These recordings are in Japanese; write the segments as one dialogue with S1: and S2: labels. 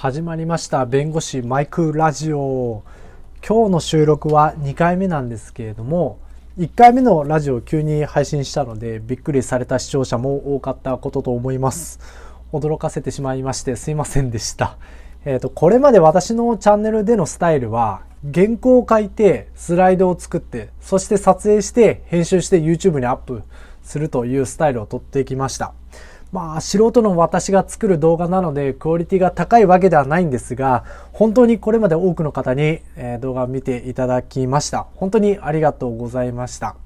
S1: 始まりました弁護士マイクラジオ。今日の収録は2回目なんですけれども1回目のラジオを急に配信したのでびっくりされた視聴者も多かったことと思います。驚かせてしまいましてすいませんでした。えっ、ー、とこれまで私のチャンネルでのスタイルは原稿を書いてスライドを作ってそして撮影して編集して YouTube にアップするというスタイルをとってきました。まあ、素人の私が作る動画なので、クオリティが高いわけではないんですが、本当にこれまで多くの方に、動画を見ていただきました。本当にありがとうございました。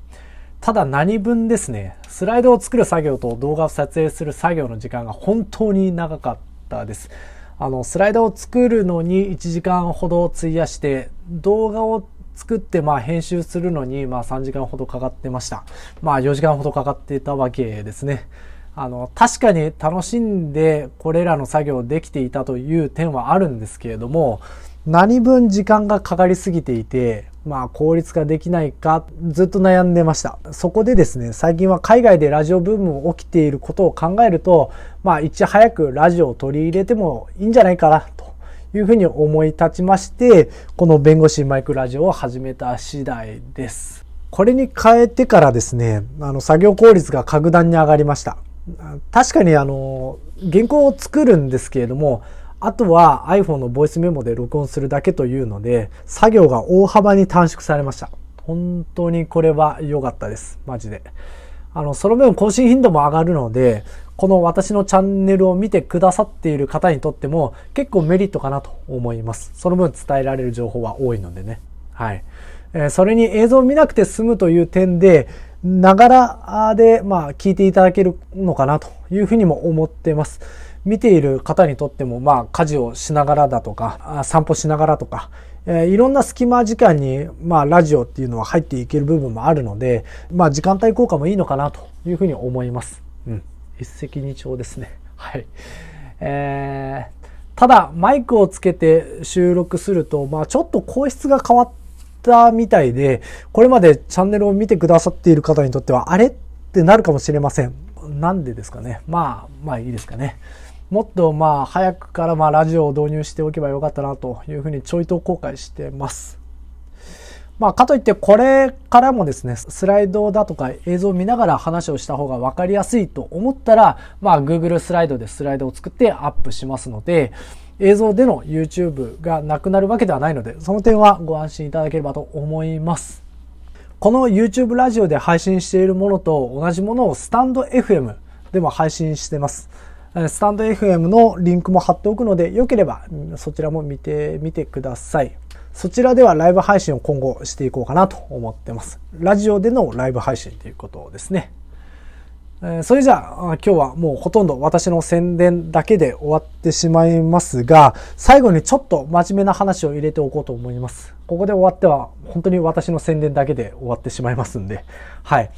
S1: ただ何分ですね、スライドを作る作業と動画を撮影する作業の時間が本当に長かったです。あの、スライドを作るのに1時間ほど費やして、動画を作ってまあ編集するのにまあ3時間ほどかかってました。まあ4時間ほどかかってたわけですね。あの、確かに楽しんでこれらの作業できていたという点はあるんですけれども、何分時間がかかりすぎていて、まあ効率化できないかずっと悩んでました。そこでですね、最近は海外でラジオブーム起きていることを考えると、まあいち早くラジオを取り入れてもいいんじゃないかなというふうに思い立ちまして、この弁護士マイクラジオを始めた次第です。これに変えてからですね、あの作業効率が格段に上がりました。確かにあの、原稿を作るんですけれども、あとは iPhone のボイスメモで録音するだけというので、作業が大幅に短縮されました。本当にこれは良かったです。マジで。あの、その分更新頻度も上がるので、この私のチャンネルを見てくださっている方にとっても結構メリットかなと思います。その分伝えられる情報は多いのでね。はい。えー、それに映像を見なくて済むという点で、ながらで、まあ、聞いていただけるのかなというふうにも思ってます。見ている方にとっても、まあ、家事をしながらだとか、散歩しながらとか、えー、いろんな隙間時間に、まあ、ラジオっていうのは入っていける部分もあるので、まあ、時間帯効果もいいのかなというふうに思います。うん。一石二鳥ですね。はい。えー、ただ、マイクをつけて収録すると、まあ、ちょっと声質が変わってたみたいで、これまでチャンネルを見てくださっている方にとっては、あれってなるかもしれません。なんでですかね。まあ、まあいいですかね。もっとまあ早くからまあラジオを導入しておけばよかったなというふうにちょいと後悔してます。まあかといってこれからもですね、スライドだとか映像を見ながら話をした方が分かりやすいと思ったら、まあ Google スライドでスライドを作ってアップしますので、映像での YouTube がなくなるわけではないので、その点はご安心いただければと思います。この YouTube ラジオで配信しているものと同じものをスタンド FM でも配信してます。スタンド FM のリンクも貼っておくので、よければそちらも見てみてください。そちらではライブ配信を今後していこうかなと思ってます。ラジオでのライブ配信ということですね。それじゃあ今日はもうほとんど私の宣伝だけで終わってしまいますが、最後にちょっと真面目な話を入れておこうと思います。ここで終わっては本当に私の宣伝だけで終わってしまいますんで、はい。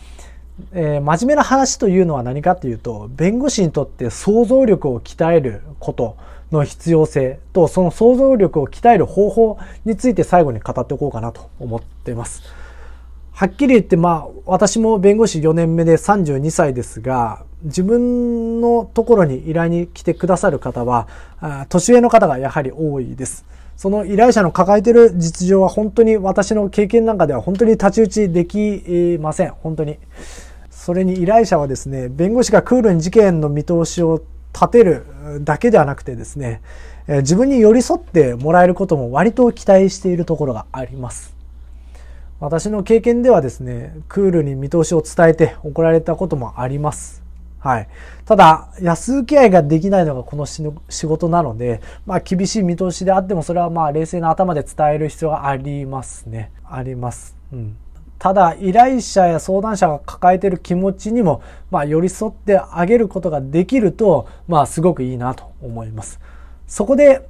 S1: えー、真面目な話というのは何かっていうと、弁護士にとって想像力を鍛えることの必要性と、その想像力を鍛える方法について最後に語っておこうかなと思っています。はっきり言って、まあ、私も弁護士4年目で32歳ですが、自分のところに依頼に来てくださる方は、年上の方がやはり多いです。その依頼者の抱えている実情は本当に私の経験なんかでは本当に太刀打ちできません。本当に。それに依頼者はですね、弁護士がクールに事件の見通しを立てるだけではなくてですね、自分に寄り添ってもらえることも割と期待しているところがあります。私の経験ではですね、クールに見通しを伝えて怒られたこともあります。はい。ただ、安請け合いができないのがこの仕事なので、まあ厳しい見通しであっても、それはまあ冷静な頭で伝える必要がありますね。あります。うん。ただ、依頼者や相談者が抱えている気持ちにも、まあ寄り添ってあげることができると、まあすごくいいなと思います。そこで、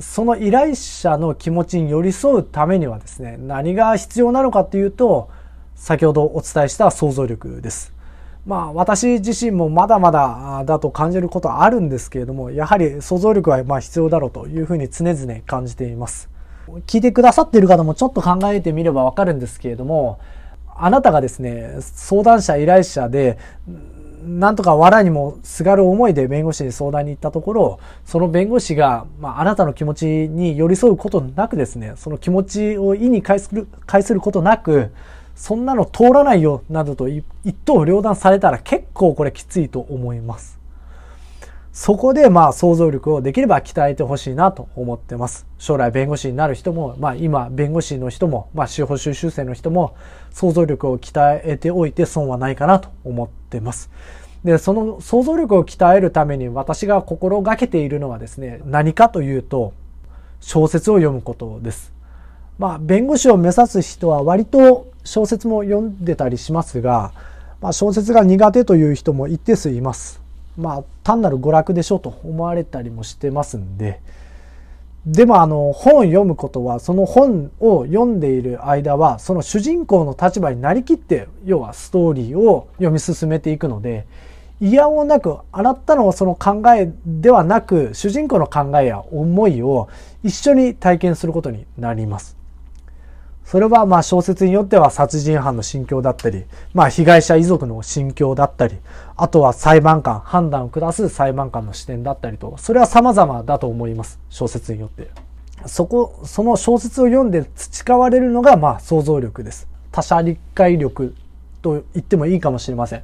S1: その依頼者の気持ちに寄り添うためにはですね、何が必要なのかというと、先ほどお伝えした想像力です。まあ私自身もまだまだだと感じることはあるんですけれども、やはり想像力はま必要だろうというふうに常々感じています。聞いてくださっている方もちょっと考えてみればわかるんですけれども、あなたがですね、相談者、依頼者で、なんとか藁にもすがる思いで弁護士に相談に行ったところ、その弁護士が、まあ、あなたの気持ちに寄り添うことなくですね、その気持ちを意に介する、介することなく、そんなの通らないよ、などと一刀両断されたら結構これきついと思います。そこでまあ想像力をできれば鍛えてほしいなと思ってます。将来弁護士になる人も、まあ今弁護士の人も、まあ司法修習生の人も想像力を鍛えておいて損はないかなと思ってます。で、その想像力を鍛えるために私が心がけているのはですね、何かというと、小説を読むことです。まあ弁護士を目指す人は割と小説も読んでたりしますが、まあ小説が苦手という人も一定数います。まあ単なる娯楽でしょうと思われたりもしてますんででもあの本を読むことはその本を読んでいる間はその主人公の立場になりきって要はストーリーを読み進めていくので嫌をなく洗ったのはその考えではなく主人公の考えや思いを一緒に体験することになります。それはまあ小説によっては殺人犯の心境だったり、まあ被害者遺族の心境だったり、あとは裁判官、判断を下す裁判官の視点だったりと、それは様々だと思います。小説によって。そこ、その小説を読んで培われるのがまあ想像力です。他者理解力と言ってもいいかもしれません。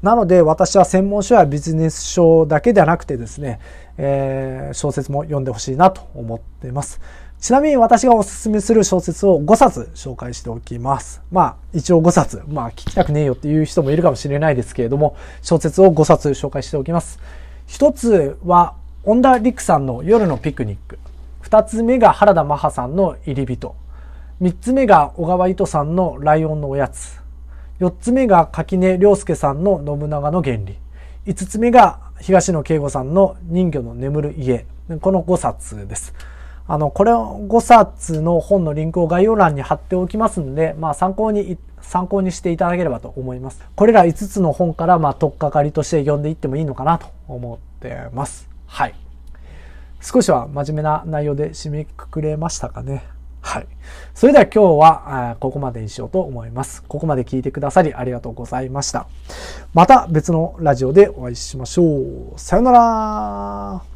S1: なので私は専門書やビジネス書だけではなくてですね、えー、小説も読んでほしいなと思っています。ちなみに私がおすすめする小説を5冊紹介しておきます。まあ、一応5冊。まあ、聞きたくねえよっていう人もいるかもしれないですけれども、小説を5冊紹介しておきます。一つは、恩田陸さんの夜のピクニック。二つ目が原田マハさんの入り人。三つ目が小川糸さんのライオンのおやつ。四つ目が垣根良介さんの信長の原理。五つ目が東野圭吾さんの人魚の眠る家。この5冊です。あの、これを5冊の本のリンクを概要欄に貼っておきますので、まあ参考に、参考にしていただければと思います。これら5つの本から、まあ、とっかかりとして読んでいってもいいのかなと思ってます。はい。少しは真面目な内容で締めくくれましたかね。はい。それでは今日はここまでにしようと思います。ここまで聞いてくださりありがとうございました。また別のラジオでお会いしましょう。さよなら